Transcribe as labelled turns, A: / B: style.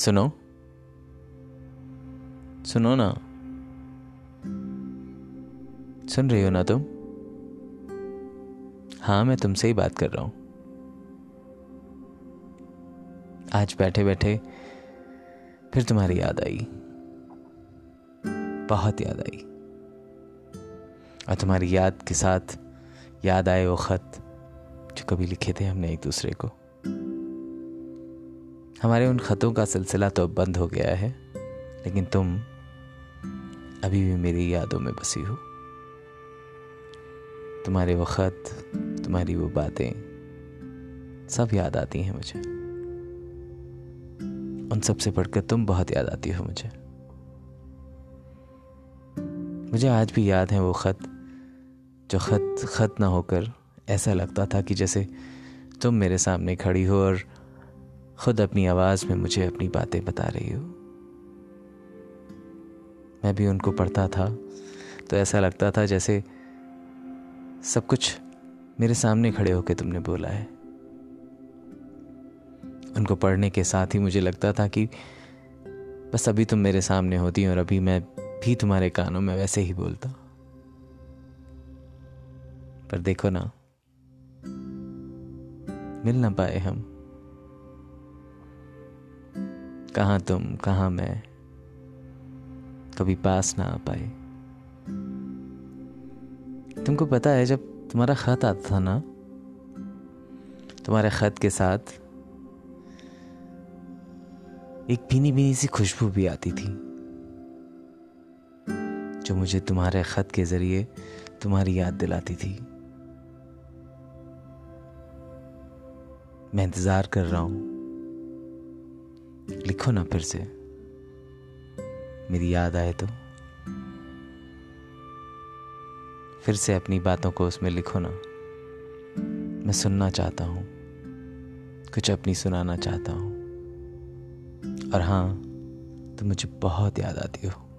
A: सुनो। सुनो ना। सुन रही हो ना तुम? हाँ मैं तुमसे ही बात कर रहा हूँ। आज बैठे बैठे फिर तुम्हारी याद आई। बहुत याद आई। और तुम्हारी याद के साथ याद आए वो खत जो कभी लिखे थे हमने एक दूसरे को। हमारे उन खतों का सिलसिला तो अब बंद हो गया है, लेकिन तुम अभी भी मेरी यादों में बसी हो। तुम्हारे वो खत तुम्हारी वो बातें सब याद आती हैं मुझे। उन सबसे पढ़कर तुम बहुत याद आती हो मुझे। मुझे आज भी याद है वो खत, जो खत खत ना होकर ऐसा लगता था कि जैसे तुम मेरे सामने खड़ी हो और खुद अपनी आवाज़ में मुझे अपनी बातें बता रही हो। मैं भी उनको पढ़ता था तो ऐसा लगता था जैसे सब कुछ मेरे सामने खड़े होकर तुमने बोला है। उनको पढ़ने के साथ ही मुझे लगता था कि बस अभी तुम मेरे सामने होती और अभी मैं भी तुम्हारे कानों में वैसे ही बोलता। पर देखो ना, मिल ना पाए हम। कहा तुम, कहा मैं? कभी पास ना आ पाए। तुमको पता है, जब तुम्हारा खत आता था ना, तुम्हारे खत के साथ, एक भीनी भीनी सी खुशबू भी आती थी, जो मुझे तुम्हारे खत के ज़रिए तुम्हारी याद दिलाती थी। मैं इंतज़ार कर रहा हूँ। लिखो ना फिर से। मेरी याद आए तो। फिर से अपनी बातों को उसमें लिखो ना। मैं सुनना चाहता हूँ। कुछ अपनी सुनाना चाहता हूँ। और हाँ तुम मुझे बहुत याद आती हो।